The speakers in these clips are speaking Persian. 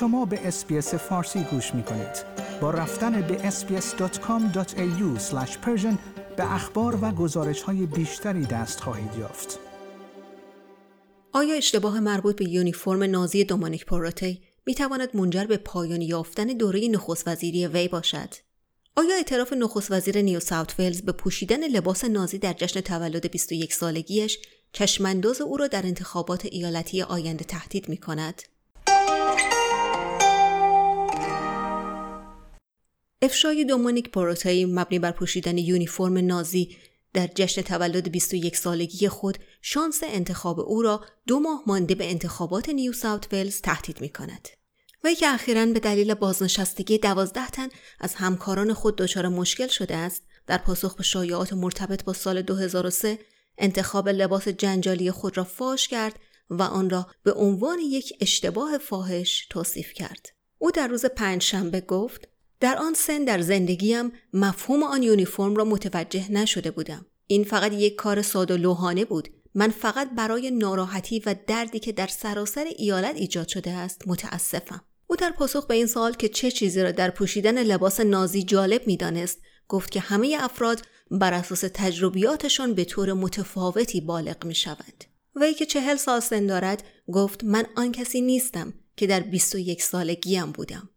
شما به SBS فارسی گوش می کنید. با رفتن به sbs.com.au به اخبار و گزارش های بیشتری دست خواهید یافت. آیا اشتباه مربوط به یونیفرم نازی دومینیک پروتی می تواند منجر به پایان یافتن دوره نخست وزیری وی باشد؟ آیا اعتراف نخست وزیر نیو ساوت ولز به پوشیدن لباس نازی در جشن تولد 21 سالگیش چشمانداز او را در انتخابات ایالتی آینده تهدید می کند؟ افشای دومونیک پروتایی مبنی بر پوشیدن یونیفرم نازی در جشن تولد 21 سالگی خود شانس انتخاب او را دو ماه مانده به انتخابات نیو ساوت ولز تهدید می کند. وی که اخیرا به دلیل بازنشستگی دوازده تن از همکاران خود دچار مشکل شده است در پاسخ به شایعات مرتبط با سال 2003 انتخاب لباس جنجالی خود را فاش کرد و آن را به عنوان یک اشتباه فاحش توصیف کرد. او در روز پنج شنبه گفت در آن سن در زندگیم مفهوم آن یونیفرم را متوجه نشده بودم. این فقط یک کار ساده لوحانه بود. من فقط برای ناراحتی و دردی که در سراسر ایالت ایجاد شده است متاسفم. او در پاسخ به این سوال که چه چیزی را در پوشیدن لباس نازی جالب می‌دانست گفت که همه افراد بر اساس تجربیاتشان به طور متفاوتی بالغ می شوند. وی که چهل سال سن دارد گفت من آن کسی نیستم که در 21 سالگیم بودم.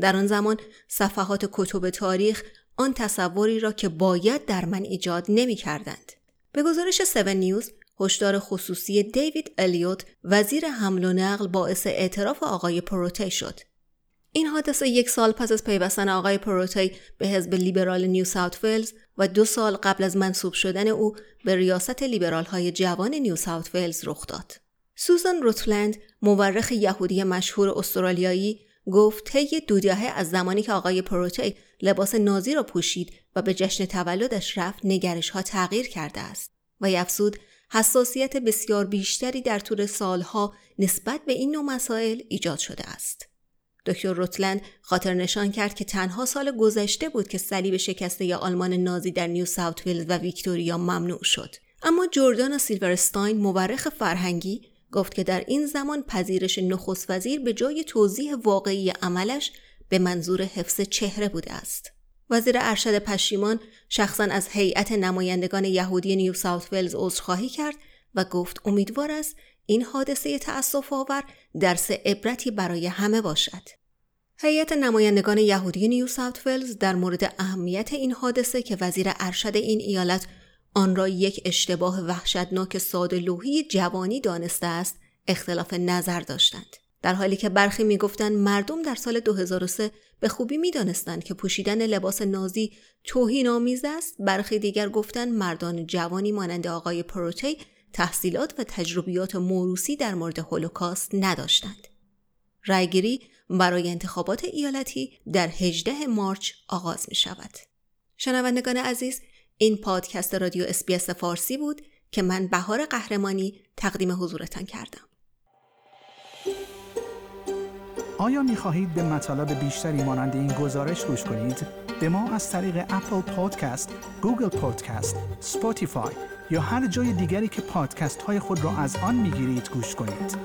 در آن زمان صفحات کتب تاریخ آن تصوری را که باید در من ایجاد نمی کردند. به گزارش 7 نیوز هشدار خصوصی دیوید الیوت وزیر حمل و نقل باعث اعتراف آقای پروتی شد. این حادثه یک سال پس از پیوستن آقای پروتی به حزب لیبرال نیو ساوت ولز و دو سال قبل از منصوب شدن او به ریاست لیبرال های جوان نیو ساوت ولز رخ داد. سوزان روتلند مورخ یهودی مشهور استرالیایی گفت طی دو دهه از زمانی که آقای پروتی لباس نازی را پوشید و به جشن تولدش رفت نگرش ها تغییر کرده است و افزود حساسیت بسیار بیشتری در طول سالها نسبت به این نوع مسائل ایجاد شده است. دکتر روتلند خاطر نشان کرد که تنها سال گذشته بود که صلیب شکسته آلمان نازی در نیو ساوت ولز و ویکتوریا ممنوع شد. اما جردان سیلورستاین مورخ فرهنگی گفت که در این زمان پذیرش نخست وزیر به جای توضیح واقعی عملش به منظور حفظ چهره بوده است. وزیر ارشد پشیمان شخصا از هیئت نمایندگان یهودی نیو ساوت ولز عذرخواهی کرد و گفت امیدوار است این حادثه تأسف آور درس عبرتی برای همه باشد. هیئت نمایندگان یهودی نیو ساوت ولز در مورد اهمیت این حادثه که وزیر ارشد این ایالت آن را یک اشتباه وحشتناک ساده لوحی جوانی دانسته است اختلاف نظر داشتند. در حالی که برخی می‌گفتند مردم در سال 2003 به خوبی می‌دانستند که پوشیدن لباس نازی توهین آمیز است برخی دیگر گفتند مردان جوانی مانند آقای پروتی تحصیلات و تجربیات موروسی در مورد هولوکاست نداشتند رایگیری برای انتخابات ایالتی در 18 مارچ آغاز می شود. شنوندگان عزیز این پادکست رادیو SBS فارسی بود که من بهار قهرمانی تقدیم حضورتان کردم. آیا می خواهید به مطالب بیشتری مانند این گزارش گوش کنید؟ به ما از طریق Apple Podcast، Google Podcast، Spotify یا هر جای دیگری که پادکست های خود را از آن می گیرید گوش کنید.